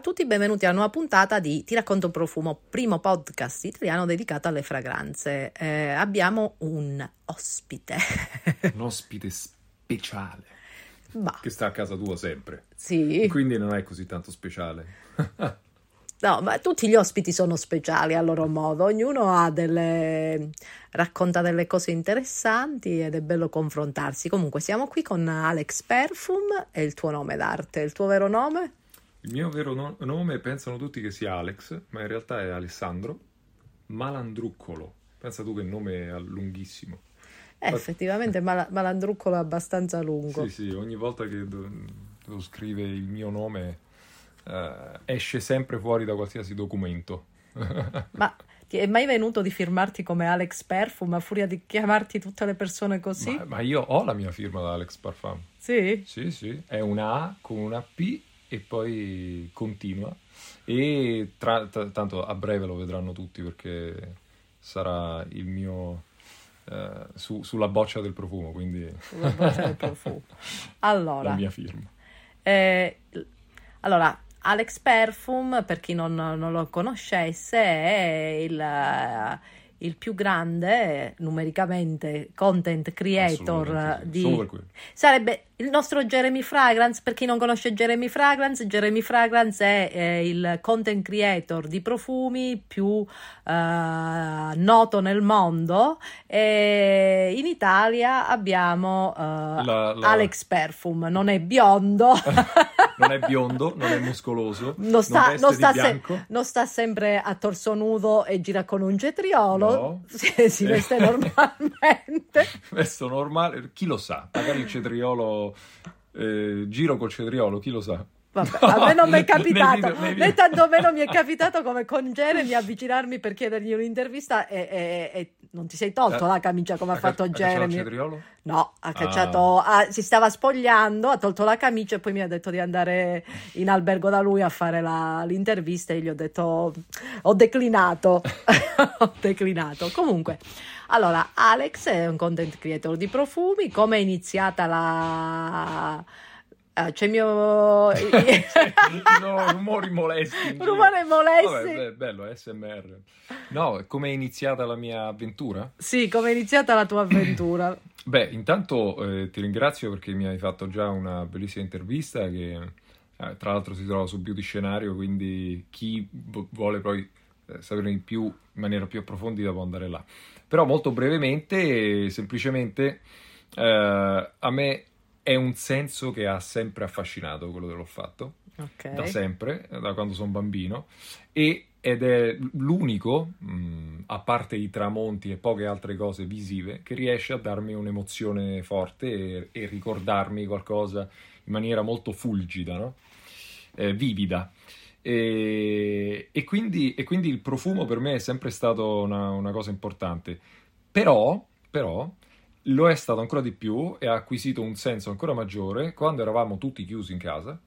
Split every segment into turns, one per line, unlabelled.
A tutti, benvenuti a una nuova puntata di Ti racconto un profumo, primo podcast italiano dedicato alle fragranze. Eh, abbiamo un ospite.
un ospite speciale.
Bah.
Che sta a casa tua sempre.
Sì.
Quindi non è così tanto speciale.
No, ma tutti gli ospiti sono speciali a loro modo, ognuno ha delle... racconta delle cose interessanti ed è bello confrontarsi. Comunque siamo qui con Alex Perfum e il tuo nome d'arte, il tuo vero nome?
Il mio vero no- nome pensano tutti che sia Alex, ma in realtà è Alessandro Malandruccolo. Pensa tu che nome è lunghissimo.
Eh, effettivamente Mal- Malandruccolo è abbastanza lungo.
Sì, sì, ogni volta che do- devo scrivere il mio nome eh, esce sempre fuori da qualsiasi documento.
Ma ti è mai venuto di firmarti come Alex Perfum a furia di chiamarti tutte le persone così?
Ma, ma io ho la mia firma da Alex Parfum.
Sì?
Sì, sì, è una A con una P e poi continua. E tra, tra, tanto a breve lo vedranno tutti perché sarà il mio eh, su, sulla boccia del profumo quindi
sulla boccia del profumo. Allora.
La mia firma.
Eh, allora Alex Perfum per chi non, non lo conoscesse è il il più grande numericamente content creator
sì.
di sarebbe il nostro Jeremy Fragrance per chi non conosce Jeremy Fragrance Jeremy Fragrance è, è il content creator di profumi più uh, noto nel mondo e in Italia abbiamo uh, la, la... Alex Perfum non è biondo.
Non è biondo non è muscoloso
non sta,
non
non sta, se, non sta sempre a torso nudo e gira con un cetriolo.
No.
si, si veste normalmente.
Vesto normale chi lo sa magari il cetriolo eh, giro col cetriolo chi lo sa
Vabbè, a me non mi è capitato, né tantomeno mi è capitato come con Jeremy avvicinarmi per chiedergli un'intervista e, e, e non ti sei tolto eh, la camicia come ha, fatto
ha
Jeremy. No, ha cacciato, ah. ha, si stava spogliando, ha tolto la camicia e poi mi ha detto di andare in albergo da lui a fare la, l'intervista e gli ho detto ho declinato, ho declinato. Comunque, allora Alex è un content creator di profumi, come è iniziata la Ah, c'è il mio.
no, rumori molesti.
Rumori molesti.
Vabbè, bello, SMR. No, come è iniziata la mia avventura?
Sì, come è iniziata la tua avventura?
Beh, intanto eh, ti ringrazio perché mi hai fatto già una bellissima intervista che eh, tra l'altro si trova su Beauty Scenario, quindi chi v- vuole poi eh, sapere di più in maniera più approfondita può andare là. Però molto brevemente, semplicemente, eh, a me è un senso che ha sempre affascinato quello che l'ho fatto,
okay.
da sempre, da quando sono bambino, e, ed è l'unico, mh, a parte i tramonti e poche altre cose visive, che riesce a darmi un'emozione forte e, e ricordarmi qualcosa in maniera molto fulgida, no? eh, vivida. E, e, quindi, e, quindi, il profumo per me è sempre stato una, una cosa importante. Però, però lo è stato ancora di più e ha acquisito un senso ancora maggiore quando eravamo tutti chiusi in casa,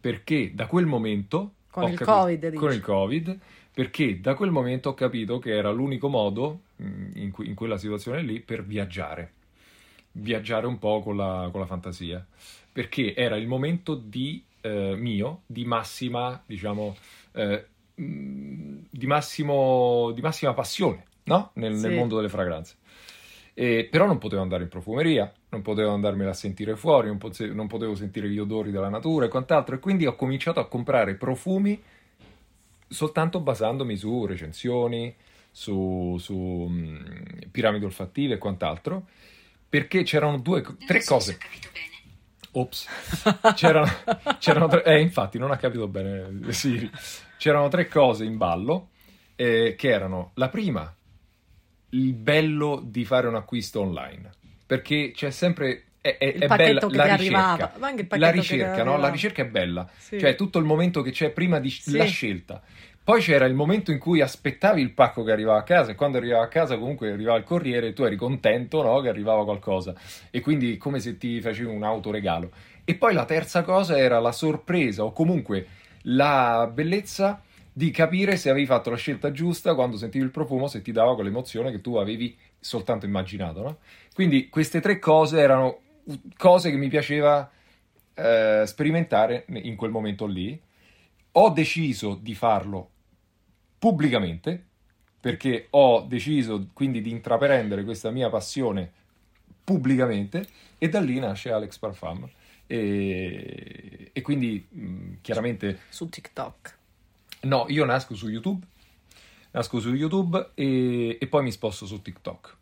perché da quel momento...
Con il
capito,
Covid,
Con il Covid, perché da quel momento ho capito che era l'unico modo, mm, in, in quella situazione lì, per viaggiare. Viaggiare un po' con la, con la fantasia. Perché era il momento di, eh, mio, di massima, diciamo, eh, mm, di, massimo, di massima passione, no? Nel, sì. nel mondo delle fragranze. Eh, però non potevo andare in profumeria, non potevo andarmela a sentire fuori, non, potevo, non potevo sentire gli odori della natura e quant'altro, e quindi ho cominciato a comprare profumi soltanto basandomi su recensioni, su, su um, piramidi olfattive e quant'altro, perché c'erano due, tre cose. Ops, c'erano, c'erano tre, eh, infatti non ha capito bene Siri. C'erano tre cose in ballo eh, che erano la prima il bello di fare un acquisto online, perché c'è sempre è, è, è bella la ricerca, la ricerca, no? la ricerca è bella, sì. cioè tutto il momento che c'è prima della sì. scelta. Poi c'era il momento in cui aspettavi il pacco che arrivava a casa e quando arrivava a casa comunque arrivava il corriere e tu eri contento no? che arrivava qualcosa e quindi come se ti facevi un autoregalo. E poi la terza cosa era la sorpresa o comunque la bellezza di capire se avevi fatto la scelta giusta quando sentivi il profumo, se ti dava quell'emozione che tu avevi soltanto immaginato. No? Quindi queste tre cose erano cose che mi piaceva eh, sperimentare in quel momento lì. ho deciso di farlo pubblicamente perché ho deciso quindi di intraprendere questa mia passione pubblicamente e da lì nasce Alex Parfum e, e quindi mh, chiaramente
Su TikTok.
No, io nasco su YouTube nasco su YouTube e, e poi mi sposto su TikTok.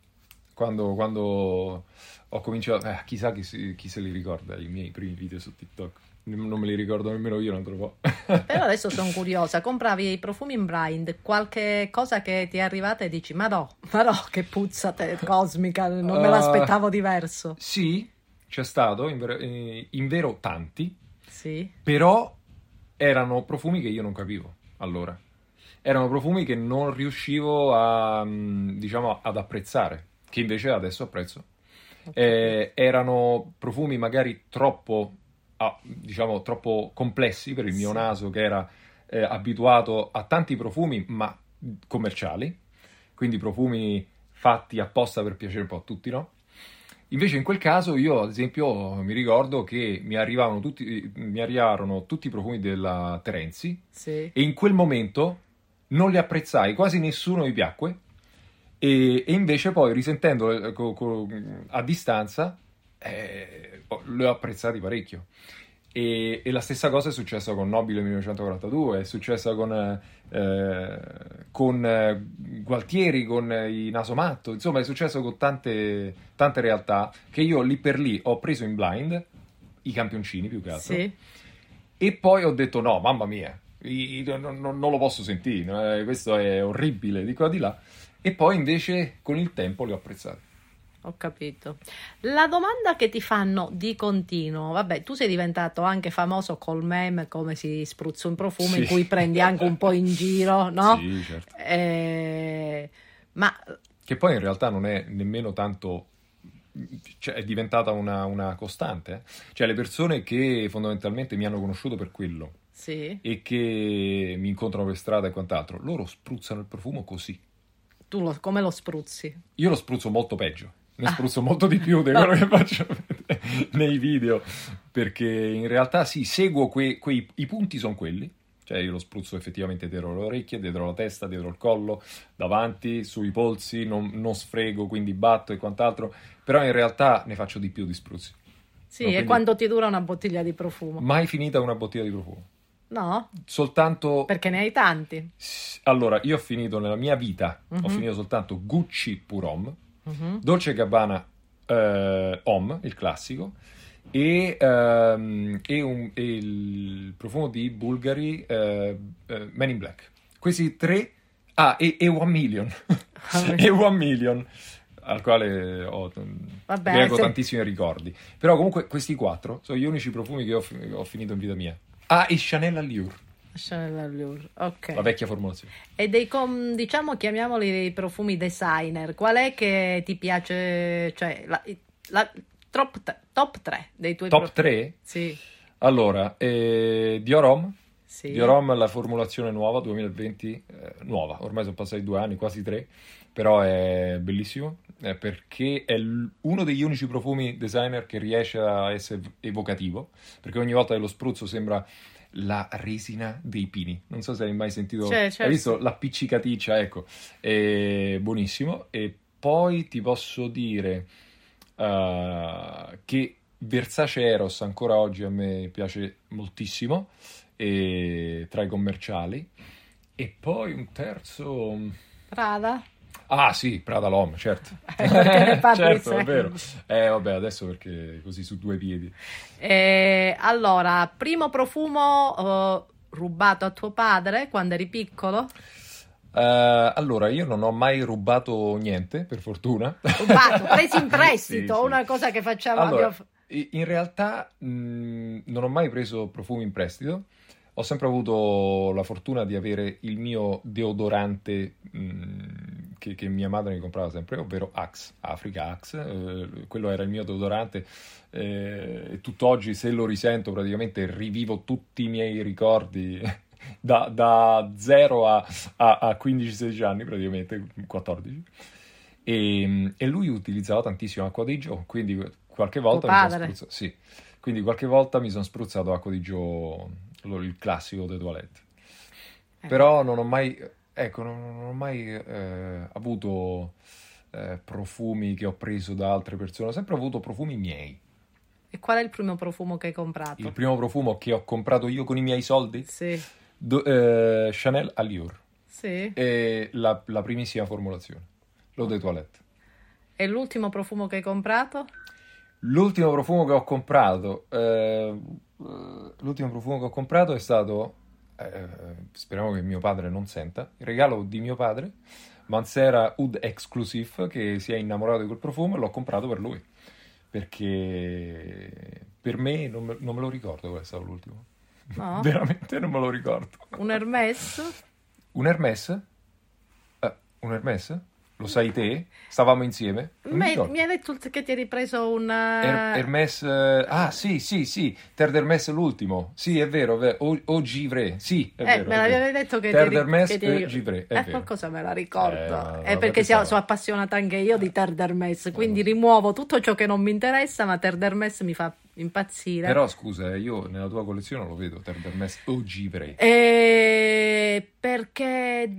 Quando, quando ho cominciato eh, chissà chi, chi se li ricorda i miei primi video su TikTok. Non me li ricordo nemmeno io, non trovo.
Però adesso sono curiosa, compravi i profumi in blind, qualche cosa che ti è arrivata e dici, ma no, ma no, che puzza te- cosmica, non me
Uh,
l'aspettavo diverso.
Sì, c'è stato, in, ver- eh, in vero tanti,
Sì,
però erano profumi che io non capivo allora. Erano profumi che non riuscivo a, mm, diciamo, ad apprezzare, che invece adesso apprezzo. Eh, erano profumi magari troppo, ah, diciamo, troppo complessi per il mio
Sì.
naso che era eh, abituato a tanti profumi, ma commerciali, quindi profumi fatti apposta per piacere un po' a tutti, no? Invece in quel caso io, ad esempio, mi ricordo che mi arrivavano tutti, mi arrivarono tutti i profumi della Terenzi
sì.
e in quel momento non li apprezzai, quasi nessuno mi piacque e, e invece poi risentendo eh, co- co- a distanza eh, li ho apprezzati parecchio. E, e la stessa cosa è successa con Nobile 1942, è successa con, eh, con eh, Gualtieri, con i Nasomatto, insomma è successo con tante, tante realtà che io lì per lì ho preso in blind, i campioncini più che altro,
Sì.
e poi ho detto no, mamma mia, i- i- non, non- non lo posso sentire, eh, questo è orribile di qua di là, e poi invece con il tempo li ho apprezzati.
Ho capito. La domanda che ti fanno di continuo, vabbè, tu sei diventato anche famoso col meme come si spruzza un profumo in
Sì.
cui prendi anche un po' in giro, no?
Sì, certo.
Eh, ma
Che poi in realtà non è nemmeno tanto. Cioè, è diventata una, una costante. eh. Cioè, le persone che fondamentalmente mi hanno conosciuto per quello
sì,
e che mi incontrano per strada e quant'altro, loro spruzzano il profumo così.
tu lo- come lo spruzzi?
Io lo spruzzo molto peggio. Ne
Ah.
spruzzo molto di più di quello che faccio nei video. Perché in realtà sì, seguo quei, quei- i punti sono quelli. Cioè, io lo spruzzo effettivamente dietro le orecchie, dietro la testa, dietro il collo, davanti, sui polsi, non, non sfrego, quindi batto e quant'altro. Però in realtà ne faccio di più di spruzzi.
Sì,
No,
e
quindi-
quando ti dura una bottiglia di profumo?
Mai finita una bottiglia di profumo.
No?
Soltanto.
Perché ne hai tanti.
Allora, io ho finito nella mia vita, ho
Mhm.
finito soltanto Gucci Purom,
Mhm.
Dolce Gabbana eh, Homme, il classico, e, ehm, e un- e il profumo di Bulgari eh, eh, Men in Black. Questi tre, ah, e, e One Million, e One Million, al quale ho,
Vabbè,
leggo
se-
tantissimi ricordi. Però comunque questi quattro sono gli unici profumi che ho, ho finito in vita mia. Ah, e Chanel Allure,
Chanel Allure, ok.
la vecchia formulazione.
E dei, com- diciamo, chiamiamoli dei profumi designer, qual è che ti piace, cioè, la, la- top, top 3 dei tuoi
Top
profumi?
3?
Sì,
Allora, eh, Dior Homme,
sì.
Dior Homme la formulazione nuova 2020, eh, nuova, ormai sono passati due anni, quasi tre, però è bellissimo eh, perché è l- uno degli unici profumi designer che riesce a essere evocativo, perché ogni volta che lo spruzzo sembra la resina dei pini. Non so se hai mai sentito,
Cioè,
hai
certo.
visto l'appiccicaticcia, ecco, è buonissimo. E poi ti posso dire eh, che Versace Eros ancora oggi a me piace moltissimo e tra i commerciali. E poi un terzo.
Prada?
Ah sì, Prada L'Homme, certo.
Eh,
certo, è vero. Eh vabbè, adesso perché così su due piedi.
Eh, allora, primo profumo eh, rubato a tuo padre quando eri piccolo?
Eh, allora, io non ho mai rubato niente, per fortuna.
Rubato, preso in prestito,
Sì, sì.
una cosa che facciamo
Allora,
abbiamo-
in realtà mh, non ho mai preso profumi in prestito. Ho sempre avuto la fortuna di avere il mio deodorante mh, che, che mia madre mi comprava sempre, ovvero Axe, Africa Axe. Eh, quello era il mio deodorante. eh, e tutt'oggi, se lo risento, praticamente rivivo tutti i miei ricordi da, da 0 a, a- a 15-16 anni, praticamente 14. E, e lui utilizzava tantissimo acqua di Gio, quindi qualche volta mi sono spruzzato. Sì, quindi qualche volta mi sono spruzzato acqua di Gio, il classico de toilette. Però non ho mai, ecco, non, non ho mai eh, avuto eh, profumi che ho preso da altre persone, ho sempre avuto profumi miei.
E qual è il primo profumo che hai comprato?
Il primo profumo che ho comprato io con i miei soldi?
Sì,
Do- eh, Chanel Allure.
sì.
E la, la primissima formulazione, l'eau de toilette.
E l'ultimo profumo che hai comprato?
L'ultimo profumo che ho comprato, eh, eh, l'ultimo profumo che ho comprato è stato, eh, speriamo che mio padre non senta, il regalo di mio padre, Mansera Oud Exclusive, che si è innamorato di quel profumo e l'ho comprato per lui, perché per me non me, non me lo ricordo qual è stato l'ultimo.
No?
Veramente non me lo ricordo.
Un Hermès?
Un Hermès? Eh, un Hermès? Lo sai te? Stavamo insieme? Non mi
hai detto che ti hai ripreso un... eh,
Er- Hermès, eh, ah sì, sì, sì, Terre d'Hermès l'ultimo, sì è vero, è vero. O, Givre, sì è
Eh,
vero.
me l'avevi detto che eri-
d'Hermès
che ti
e
eri-
Givre, è
Eh, qualcosa me la ricordo.
Eh,
è perché sono appassionata anche io di Terre d'Hermès, quindi rimuovo tutto ciò che non mi interessa, ma Terre d'Hermès mi fa impazzire.
Però scusa, eh, io nella tua collezione lo vedo, Terre d'Hermès o Givre,
Eh, perché...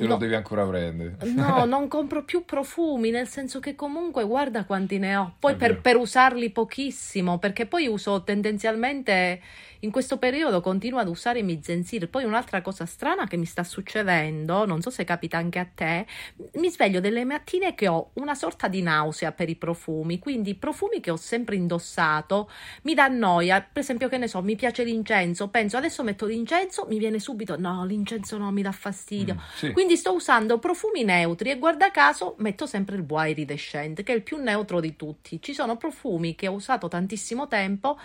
te lo
no,
devi ancora prendere.
No, non compro più profumi, nel senso che comunque guarda quanti ne ho. Poi per, per usarli pochissimo, perché poi uso tendenzialmente in questo periodo continuo ad usare i Mizenzir. Poi un'altra cosa strana che mi sta succedendo, non so se capita anche a te, mi sveglio delle mattine che ho una sorta di nausea per i profumi, quindi profumi che ho sempre indossato mi dà noia. Per esempio, che ne so, mi piace l'incenso, penso adesso metto l'incenso, mi viene subito no, l'incenso no, mi dà fastidio.
Mm, sì.
Quindi sto usando profumi neutri e guarda caso metto sempre il Bois Iridescent, che è il più neutro di tutti. Ci sono profumi che ho usato tantissimo tempo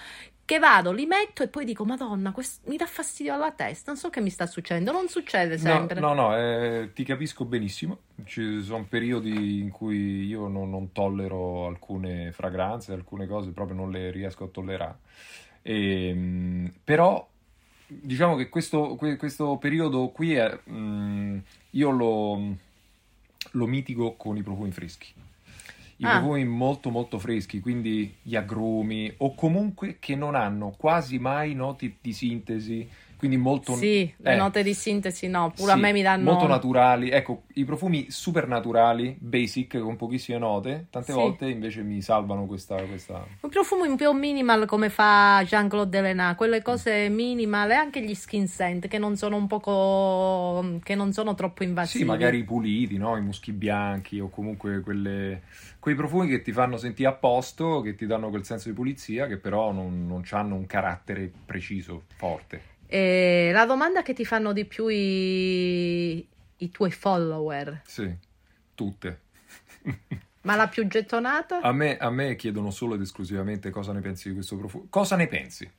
che vado, li metto e poi dico Madonna, quest- mi dà fastidio alla testa. Non so che mi sta succedendo, non succede
No,
sempre.
no, no, eh, ti capisco benissimo. Ci sono periodi in cui io non, non tollero alcune fragranze, alcune cose proprio non le riesco a tollerare. Ehm, però diciamo che questo, que- questo periodo qui è, mm, io lo, lo mitigo con i profumi freschi. I
Ah.
profumi molto molto freschi, quindi gli agrumi o comunque che non hanno quasi mai noti di sintesi, quindi molto
Sì, le
eh,
note di sintesi no, pure a
sì,
me mi danno...
molto naturali. Ecco, i profumi super naturali, basic, con pochissime note, tante
Sì.
volte invece mi salvano questa, questa...
Un profumo un po' minimal come fa Jean-Claude Delenat, quelle cose minimal e anche gli skin scent che non sono un poco che non sono troppo invasivi.
Sì, magari puliti, no? I muschi bianchi o comunque quelle... quei profumi che ti fanno sentire a posto, che ti danno quel senso di pulizia, che però non, non hanno un carattere preciso, forte.
E la domanda che ti fanno di più i, i tuoi follower,
Sì, tutte.
ma la più gettonata?
A me, a me chiedono solo ed esclusivamente cosa ne pensi di questo profumo. Cosa ne pensi?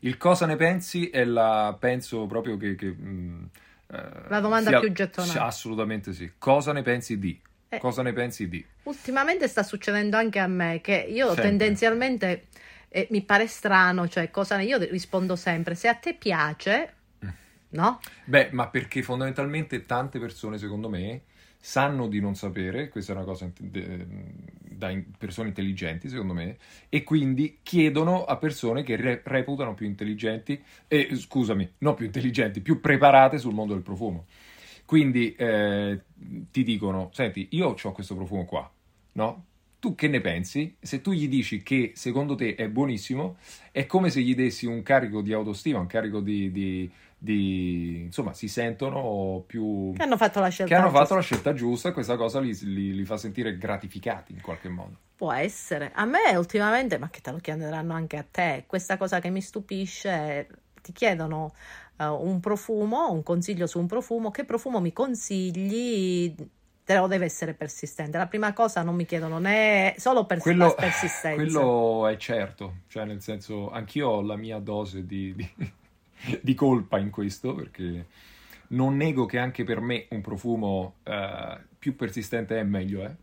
Il cosa ne pensi è la, penso proprio che... che, mh, eh,
La domanda più gettonata.
Assolutamente sì. Cosa ne pensi di?
Eh.
Cosa ne pensi di?
Ultimamente sta succedendo anche a me che io
Sempre.
tendenzialmente eh, mi pare strano, cioè cosa ne- io rispondo sempre se a te piace,
Mm.
no?
Beh, ma perché fondamentalmente tante persone, secondo me, sanno di non sapere, questa è una cosa da persone intelligenti, secondo me, e quindi chiedono a persone che re- reputano più intelligenti, e scusami, non più intelligenti, più preparate sul mondo del profumo. Quindi eh, ti dicono, senti, io ho questo profumo qua, no? Tu che ne pensi? Se tu gli dici che secondo te è buonissimo, è come se gli dessi un carico di autostima, un carico di, di- di- insomma, si sentono più
Che hanno fatto la scelta.
che hanno fatto
giusta.
la scelta giusta questa cosa li, li- li fa sentire gratificati in qualche modo.
Può essere. A me ultimamente, ma che te lo chiederanno anche a te, questa cosa che mi stupisce, ti chiedono eh, un profumo, un consiglio su un profumo, che profumo mi consigli? Però deve essere persistente. La prima cosa non mi chiedono né solo per
Quello,
la persistenza.
quello è certo, cioè nel senso, anch'io ho la mia dose di, di- di colpa in questo, perché non nego che anche per me un profumo eh, più persistente è meglio, eh.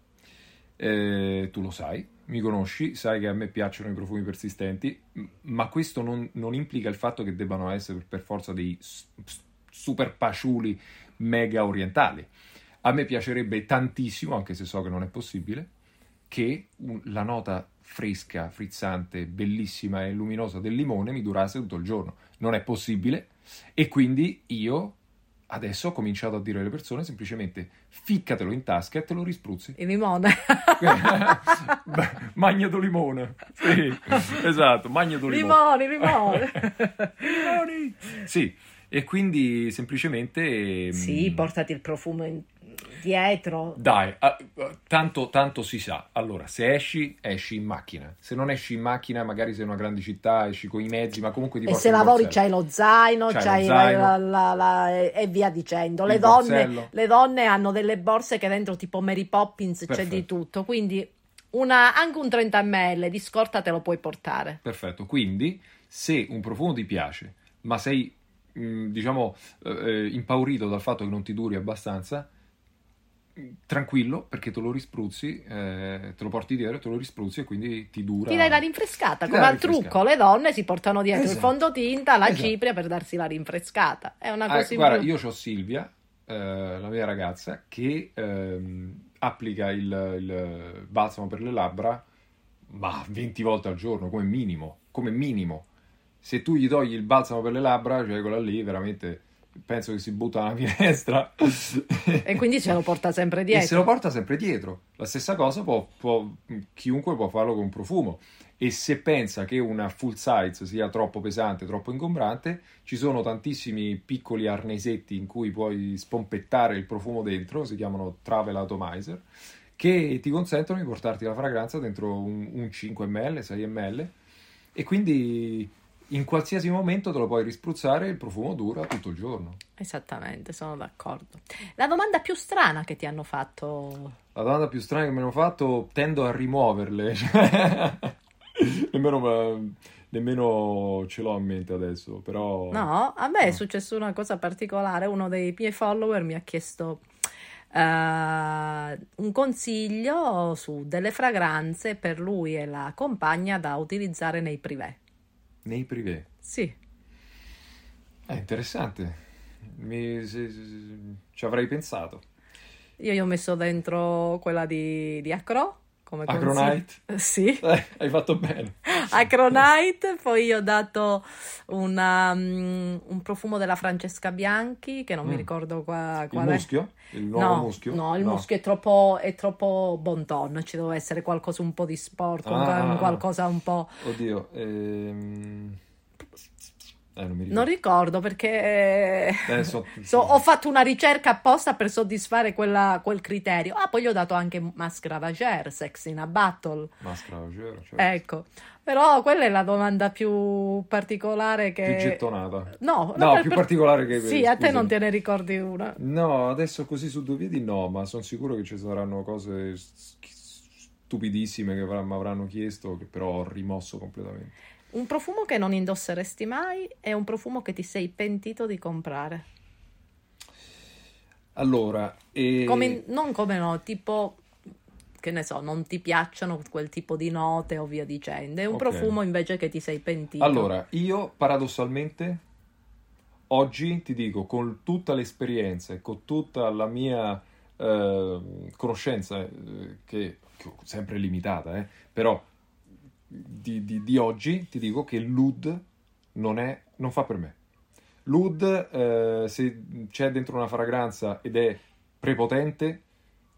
Eh, tu lo sai, mi conosci, sai che a me piacciono i profumi persistenti, ma questo non, non implica il fatto che debbano essere per forza dei super paciuli mega orientali. A me piacerebbe tantissimo, anche se so che non è possibile, che un- la nota fresca, frizzante, bellissima e luminosa del limone mi durasse tutto il giorno. Non è possibile e quindi io Adesso ho cominciato a dire alle persone semplicemente ficcatelo in tasca e te lo rispruzzi.
Il limone.
magnato limone. Sì, esatto, magnato limone.
Limoni, limoni.
Limoni. Sì, e quindi semplicemente...
Sì,
mm,
portati il profumo in- dietro.
Dai, ah, tanto, tanto si sa. Allora, se esci, esci in macchina. Se non esci in macchina, magari sei in una grande città, esci con i mezzi, ma comunque ti
E se lavori
borsello.
c'hai lo zaino,
C'hai
c'hai
lo zaino.
la- la- la- e- via dicendo. Le donne, le donne hanno delle borse che dentro tipo Mary Poppins c'è
Perfetto.
di tutto, quindi una- anche un 30 ml di scorta te lo puoi portare.
Perfetto, quindi se un profumo ti piace, ma sei, mh, diciamo, eh, impaurito dal fatto che non ti duri abbastanza, tranquillo perché te lo rispruzzi, eh, te lo porti dietro, te lo rispruzzi e quindi ti dura.
Ti dai la rinfrescata,
Ti
come al trucco, le donne si portano dietro il
Esatto.
fondotinta, la
Esatto.
cipria per darsi la rinfrescata. È una
Ah,
cosa in
guarda,
più.
io ho Silvia, eh, la mia ragazza, che ehm, applica il, il balsamo per le labbra ma 20 volte al giorno, come minimo, come minimo. Se tu gli togli il balsamo per le labbra, cioè quella lì veramente penso che si butta dalla finestra
E quindi ce lo porta sempre
e
dietro.
se lo porta sempre dietro. La stessa cosa può, può- chiunque può farlo con un profumo. E se pensa che una full size sia troppo pesante, troppo ingombrante, ci sono tantissimi piccoli arnesetti in cui puoi spompettare il profumo dentro, si chiamano Travel Atomizer, che ti consentono di portarti la fragranza dentro un, un 5 ml, 6 ml e quindi in qualsiasi momento te lo puoi rispruzzare e il profumo dura tutto il giorno.
Esattamente, sono d'accordo. La domanda più strana che ti hanno fatto
La domanda più strana che mi hanno fatto tendo a rimuoverle. nemmeno, nemmeno ce l'ho in mente adesso, però...
No, a me è
No.
successo una cosa particolare. Uno dei miei follower mi ha chiesto eh, un consiglio su delle fragranze per lui e la compagna da utilizzare nei privé.
Nei privé.
Sì,
È interessante. Mi- se- se- ci avrei pensato.
io gli ho messo dentro quella di, di Acro come.
Acronite?
Sì.
Eh, hai fatto bene.
Acronite, poi io ho dato una, mm, un profumo della Francesca Bianchi, che non mi
Mm.
ricordo qua,
Il
qual è.
muschio? Il nuovo
No,
muschio?
no, il muschio è troppo, è troppo bon ton, ci deve essere qualcosa un po' di
ah, ah.
qualcosa un po'...
Oddio. ehm, Eh, non mi
Non
ricordo.
ricordo perché
Eh, so-
so- ho fatto una ricerca apposta per soddisfare quella- quel criterio. Ah, poi gli ho dato anche Maschera Vagère, Sex in a Battle.
Maschera, vero, certo.
Ecco, però quella è la domanda più particolare che...
Più gettonata.
No,
No,
per-
più particolare che...
Sì, a te non te ne ricordi una.
No, adesso così su due piedi no, ma sono sicuro che ci saranno cose stupidissime che mi avranno chiesto, che però ho rimosso completamente.
Un profumo che non indosseresti mai è un profumo che ti sei pentito di comprare.
Allora, e...
Come, non come no, tipo, che ne so, non ti piacciono quel tipo di note o via dicendo. È un
Ok.
profumo invece che ti sei pentito.
Allora, io paradossalmente oggi ti dico, con tutta l'esperienza e con tutta la mia eh, conoscenza, eh, che, che sempre limitata, eh, però di, di- di oggi ti dico che l'oud non, è, non fa per me. L'oud, eh, se c'è dentro una fragranza ed è prepotente,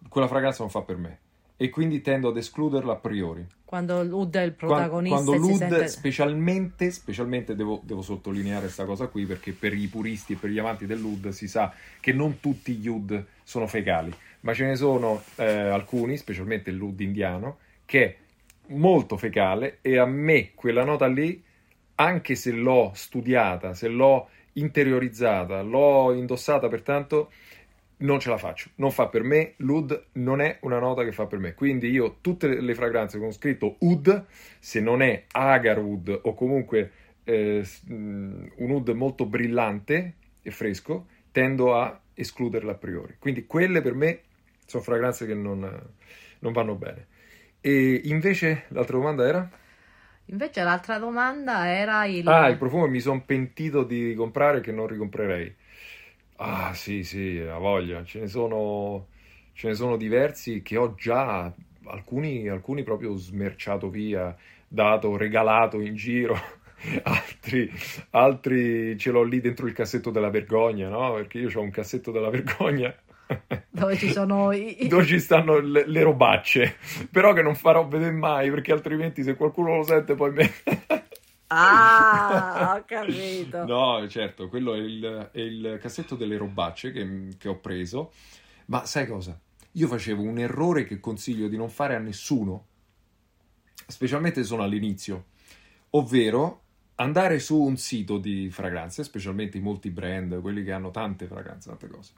quella fragranza non fa per me. E quindi tendo ad escluderla a priori.
Quando l'Ud è il protagonista
Quando
si
l'Ud,
sente...
specialmente, specialmente devo, devo sottolineare questa cosa qui perché per i puristi e per gli amanti dell'Ud si sa che non tutti gli Ud sono fecali, ma ce ne sono eh, alcuni, specialmente l'Ud indiano, che molto fecale e a me quella nota lì, anche se l'ho studiata, se l'ho interiorizzata, l'ho indossata pertanto, non ce la faccio, non fa per me, l'oud non è una nota che fa per me, quindi io tutte le- fragranze con scritto oud, se non è agar oud o comunque eh, mm, un oud molto brillante e fresco, tendo a escluderla a priori, quindi quelle per me sono fragranze che non, non vanno bene. E invece l'altra domanda era?
Invece l'altra domanda era il...
Ah, il profumo che mi sono pentito di comprare che non ricomprerei. Ah, sì, sì, ha voglia. Ce ne sono, ce ne sono diversi che ho già, alcuni, alcuni proprio smerciato via, dato, regalato in giro. altri, altri ce l'ho lì dentro il cassetto della vergogna, no? Perché io ho un cassetto della vergogna
dove ci sono i...
dove ci stanno le, le, robacce. Però che non farò vedere mai perché altrimenti se qualcuno lo sente poi me
ah ho capito.
No certo quello è il, è il cassetto delle robacce che, che ho preso. Ma sai cosa? Io facevo un errore che consiglio di non fare a nessuno specialmente se sono all'inizio ovvero andare su un sito di fragranze, specialmente i molti brand, quelli che hanno tante fragranze, tante cose,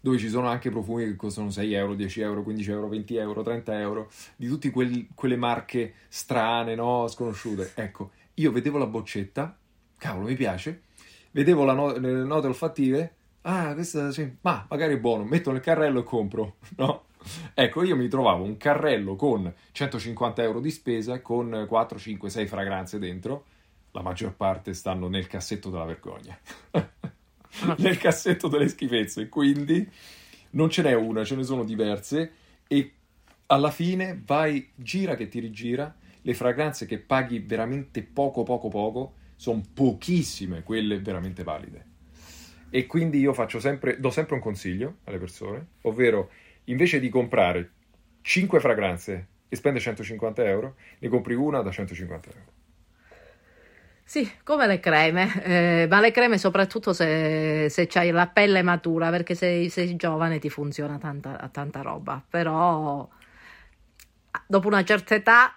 dove ci sono anche profumi che costano 6 euro, 10 euro, 15 euro, 20 euro, 30 euro, di tutte quelle marche strane, no? sconosciute. Ecco, io vedevo la boccetta, cavolo, mi piace, vedevo no- le note olfattive, ah, questa sì, ma magari è buono, metto nel carrello e compro, no? Ecco, io mi trovavo un carrello con 150 euro di spesa, con 4, 5, 6 fragranze dentro, la maggior parte stanno nel cassetto della vergogna. nel cassetto delle schifezze. Quindi non ce n'è una, ce ne sono diverse e alla fine vai, gira che ti rigira, le fragranze che paghi veramente poco, poco, poco, sono pochissime quelle veramente valide. E quindi io sempre, do sempre un consiglio alle persone, ovvero invece di comprare 5 fragranze e spendere 150 euro, ne compri una da 150 euro.
Sì, come le creme, eh, ma le creme soprattutto se, se hai la pelle matura, perché se sei giovane ti funziona tanta, tanta roba, però dopo una certa età...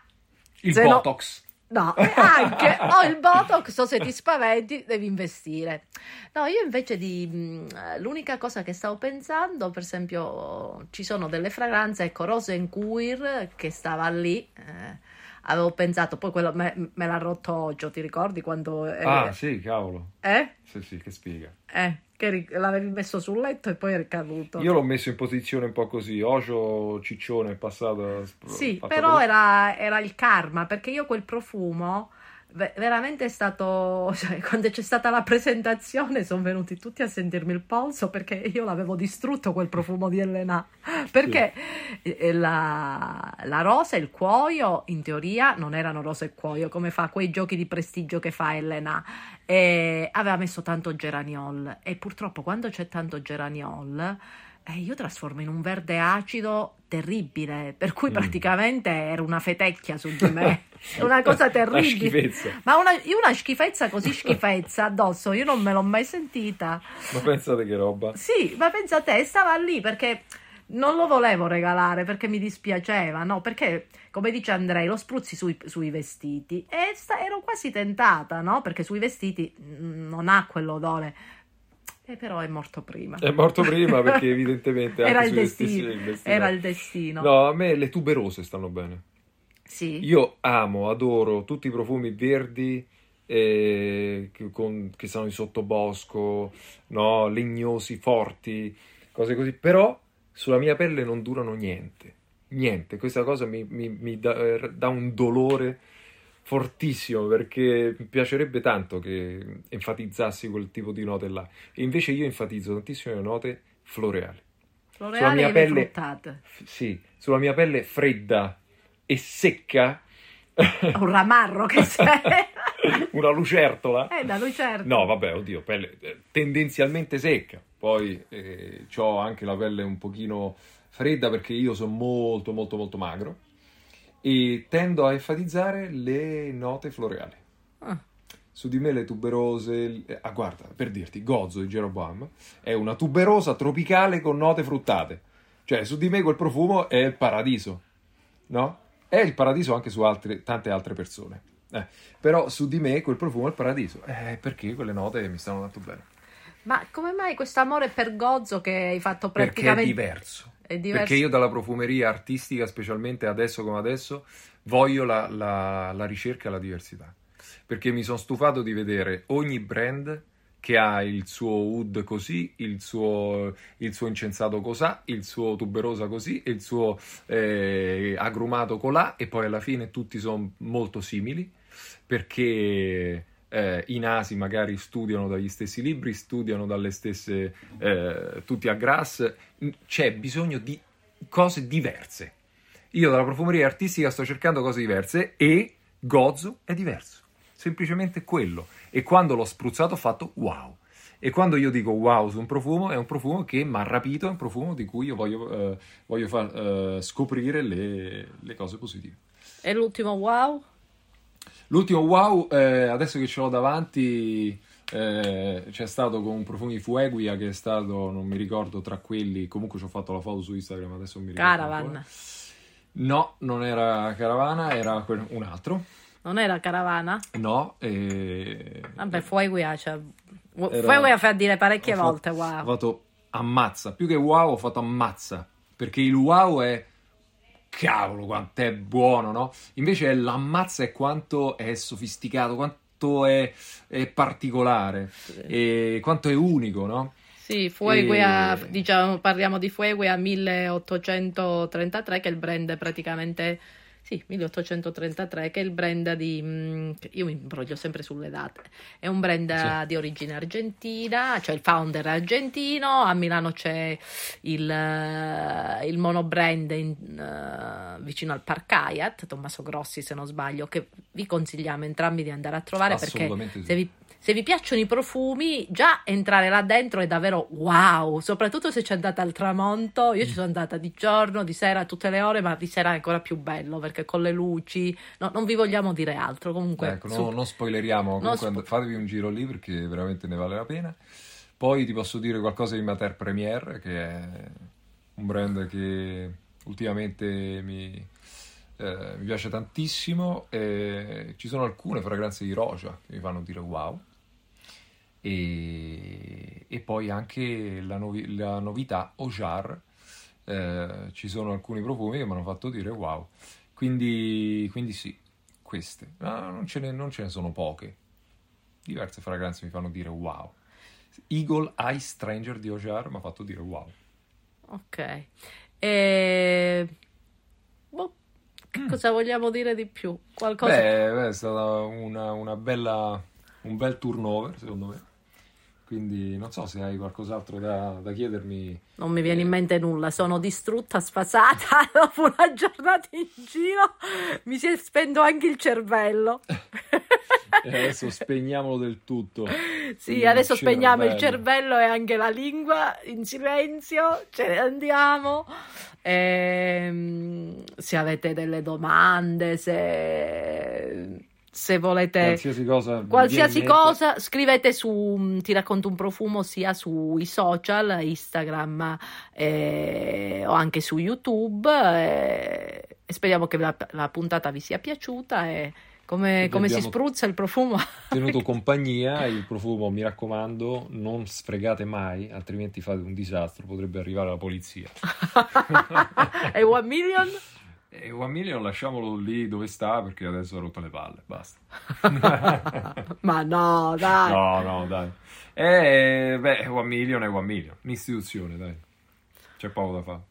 Il Botox.
No, no anche, o il Botox, o se ti spaventi devi investire. No, io invece di... Mm, l'unica cosa che stavo pensando, per esempio, ci sono delle fragranze, ecco, Rose Queer, che stava lì... Eh, avevo pensato, poi quello me, me l'ha rotto Oggio, ti ricordi quando...
Eh, ah sì, cavolo.
Eh?
Sì, sì, che spiega.
Eh, che l'avevi messo sul letto e poi è ricaduto.
Io l'ho messo in posizione un po' così, Oggio Ciccione è passato...
Sì, però era, era il karma, perché io quel profumo veramente è stato cioè, quando c'è stata la presentazione sono venuti tutti a sentirmi il polso perché io l'avevo distrutto quel profumo di Elena perché sì. Eh, la, la, rosa e il cuoio in teoria non erano rosa e cuoio come fa quei giochi di prestigio che fa Elena e aveva messo tanto geraniol e purtroppo quando c'è tanto geraniol eh, io trasformo in un verde acido terribile, per cui mm. praticamente era una fetecchia su di me. una cosa terribile. Ma una, una, schifezza così schifezza addosso, io non me l'ho mai sentita.
Ma pensate che roba?
Sì, ma pensa te, stava lì perché non lo volevo regalare perché mi dispiaceva, no? Perché, come dice Andrei, lo spruzzi sui, sui vestiti e sta, ero quasi tentata, no? Perché sui vestiti mm, non ha quell'odore e però è morto prima.
È morto prima perché evidentemente
era, il destino. era il destino.
No, a me le tuberose stanno bene.
Sì.
Io amo, adoro tutti i profumi verdi eh, che, con, che sono in sottobosco, no? legnosi, forti, cose così. Però sulla mia pelle non durano niente. Niente. Questa cosa mi, mi, mi eh, dà un dolore fortissimo perché mi piacerebbe tanto che enfatizzassi quel tipo di note là. E invece io enfatizzo tantissimo le note floreali.
Floreali sulla mia pelle, fruttate.
Sì, sulla mia pelle fredda e secca.
Un ramarro che sei.
Una lucertola.
Eh, da lucertola.
No, vabbè, oddio, pelle eh, tendenzialmente secca. Poi eh, ho anche la pelle un pochino fredda perché io sono molto, molto, molto magro e tendo a enfatizzare le note floreali. Ah. Su di me le tuberose, ah guarda, per dirti, Gozzo di Jeroboam è una tuberosa tropicale con note fruttate. Cioè, su di me quel profumo è il paradiso, no? È il paradiso anche su altre, tante altre persone. Eh, però su di me quel profumo è il paradiso. Eh, perché quelle note mi stanno tanto bene.
Ma come mai questo amore per Gozzo che hai fatto praticamente...
Perché è diverso perché io dalla profumeria artistica, specialmente adesso come adesso, voglio la, la, la ricerca e la diversità. Perché mi sono stufato di vedere ogni brand che ha il suo wood così, il suo, il suo incensato così, il suo tuberosa così, il suo eh, agrumato colà e poi alla fine tutti sono molto simili perché eh, i nasi magari studiano dagli stessi libri, studiano dalle stesse, eh, tutti a Grass, c'è bisogno di cose diverse. Io dalla profumeria artistica sto cercando cose diverse e Gozo è diverso. semplicemente quello. E quando l'ho spruzzato ho fatto wow. E quando io dico wow su un profumo, è un profumo che mi ha rapito, è un profumo di cui io voglio, eh, voglio far eh, scoprire le, le, cose positive.
E l'ultimo wow?
L'ultimo wow, eh, adesso che ce l'ho davanti, eh, c'è stato con un profumo di Fueguia che è stato, non mi ricordo, tra quelli, comunque ci ho fatto la foto su Instagram, adesso mi ricordo.
Caravan.
Ancora. No, non era Caravana, era un altro.
Non era Caravana?
No. E...
Vabbè, Fueguia, cioè... Era... Fueguia fa dire parecchie
ho
volte
fatto,
wow.
Ho fatto ammazza, più che wow ho fatto ammazza, perché il wow è cavolo quanto è buono, no? Invece l'ammazza è quanto è sofisticato, quanto è, è particolare, sì. e quanto è unico, no?
Sì, Fueguia, e... diciamo, parliamo di Fueguia 1833, che è il brand praticamente sì, 1833, che è il brand di... Mm, io mi imbroglio sempre sulle date. È un brand sì. di origine argentina, cioè il founder argentino, a Milano c'è il, uh, il monobrand in, uh, vicino al Park Hyatt, Tommaso Grossi se non sbaglio, che vi consigliamo entrambi di andare a trovare perché se vi se vi piacciono i profumi, già entrare là dentro è davvero wow, soprattutto se ci andate al tramonto. Io ci sono andata di giorno, di sera, tutte le ore, ma di sera è ancora più bello perché con le luci. No, non vi vogliamo dire altro. Comunque,
ecco, no, non spoileriamo. Comunque, spo- fatevi un giro lì perché veramente ne vale la pena. Poi ti posso dire qualcosa di Mater Premier, che è un brand che ultimamente mi, eh, mi piace tantissimo. Eh, ci sono alcune fragranze di Roja che mi fanno dire wow e, e poi anche la, novi- la novità Ojar, eh, ci sono alcuni profumi che mi hanno fatto dire wow, quindi, quindi sì, queste, no, non, ce ne, non ce ne sono poche, diverse fragranze mi fanno dire wow. Eagle Eye Stranger di Ojar mi ha fatto dire wow.
Ok. E... Boh, che mm. cosa vogliamo dire di più? Qualcosa...
Beh, è stata una, una bella, un bel turnover, secondo me. Quindi non so se hai qualcos'altro da, da chiedermi.
Non mi viene in mente nulla, sono distrutta, sfasata dopo una giornata in giro, mi si è spento anche il cervello.
e adesso spegniamolo del tutto.
Sì, il adesso cervello. spegniamo il cervello e anche la lingua in silenzio, ce ne andiamo. E, ehm, se avete delle domande, se se volete
qualsiasi cosa,
qualsiasi cosa scrivete su mm, ti racconto un profumo sia sui social Instagram eh, o anche su youtube eh, e speriamo che la, la, puntata vi sia piaciuta e come, come si spruzza il profumo.
Tenuto compagnia il profumo mi raccomando non sfregate mai altrimenti fate un disastro potrebbe arrivare la polizia.
E One Million?
E Million lasciamolo lì dove sta perché adesso ha rotto le palle, basta.
Ma no, dai.
No, no, dai. Eh, beh, One Million è One Million, un'istituzione, dai. C'è poco da fare.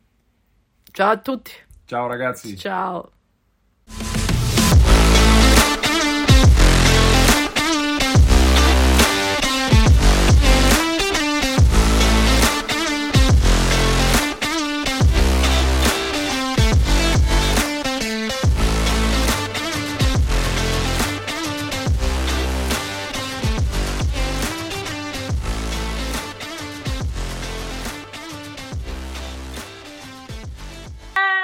Ciao a tutti.
Ciao ragazzi.
Ciao.